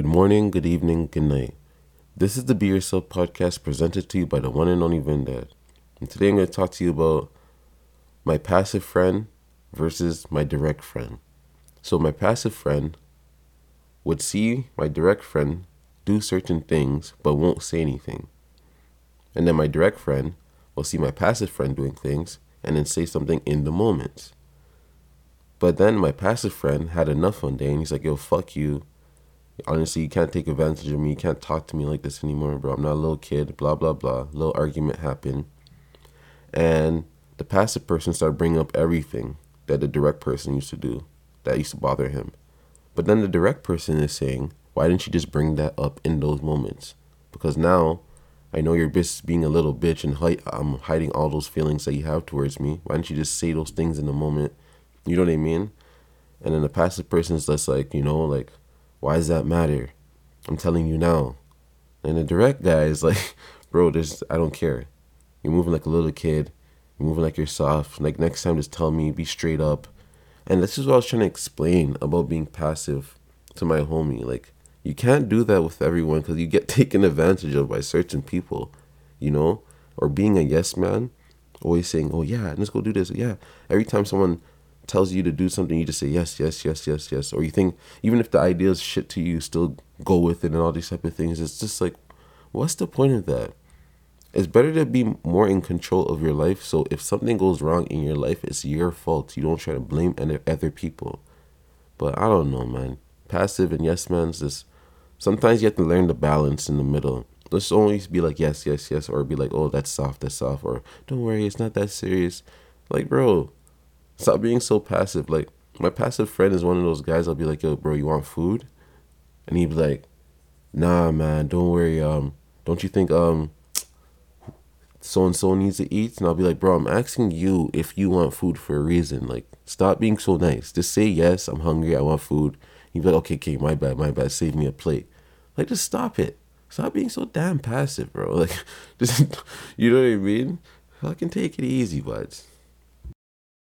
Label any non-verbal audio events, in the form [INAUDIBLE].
Good morning, good evening, good night. This is the Be Yourself podcast presented to you by the one and only Vindad. And today I'm going to talk to you about my passive friend versus my direct friend. So, my passive friend would see my direct friend do certain things but won't say anything. And then my direct friend will see my passive friend doing things and then say something in the moment. But then my passive friend had enough one day and he's like, yo, fuck you. Honestly, you can't take advantage of me. You can't talk to me like this anymore, bro. I'm not a little kid, blah, blah, blah. Little argument happened. And the passive person started bringing up everything that the direct person used to do that used to bother him. But then the direct person is saying, why didn't you just bring that up in those moments? Because now I know you're just being a little bitch and hi- I'm hiding all those feelings that you have towards me. Why don't you just say those things in the moment? You know what I mean? And then the passive person is just like, you know, like, why does that matter? I'm telling you now. And the direct guy is like, [LAUGHS] bro, there's, I don't care. You're moving like a little kid. You're moving like you're soft. Like next time, just tell me, be straight up. And this is what I was trying to explain about being passive to my homie. Like, you can't do that with everyone because you get [LAUGHS] taken advantage of by certain people, you know? Or being a yes man, always saying, oh, yeah, let's go do this. Yeah. Every time someone tells you to do something, you just say yes, yes, yes, yes, yes. Or you think, even if the idea is shit to you, you still go with it and all these type of things. It's just like, what's the point of that? It's better to be more in control of your life. So if something goes wrong in your life, it's your fault. You don't try to blame other people. But I don't know, man. Passive and yes man's just sometimes you have to learn the balance in the middle. Let's always be like yes, yes, yes, or be like, oh, that's soft, that's soft, or don't worry, it's not that serious. Like, bro, stop being so passive. Like, my passive friend is one of those guys. I'll be like, yo, bro, you want food? And he'd be like, nah, man, don't worry. Um, don't you think um so and so needs to eat? And I'll be like, bro, I'm asking you if you want food for a reason. Like, stop being so nice. Just say yes, I'm hungry, I want food. He'd be like, okay, okay, my bad, my bad, save me a plate. Like, just stop it. Stop being so damn passive, bro. [LAUGHS] Like, just, [LAUGHS] you know what I mean? I can take it easy, buds.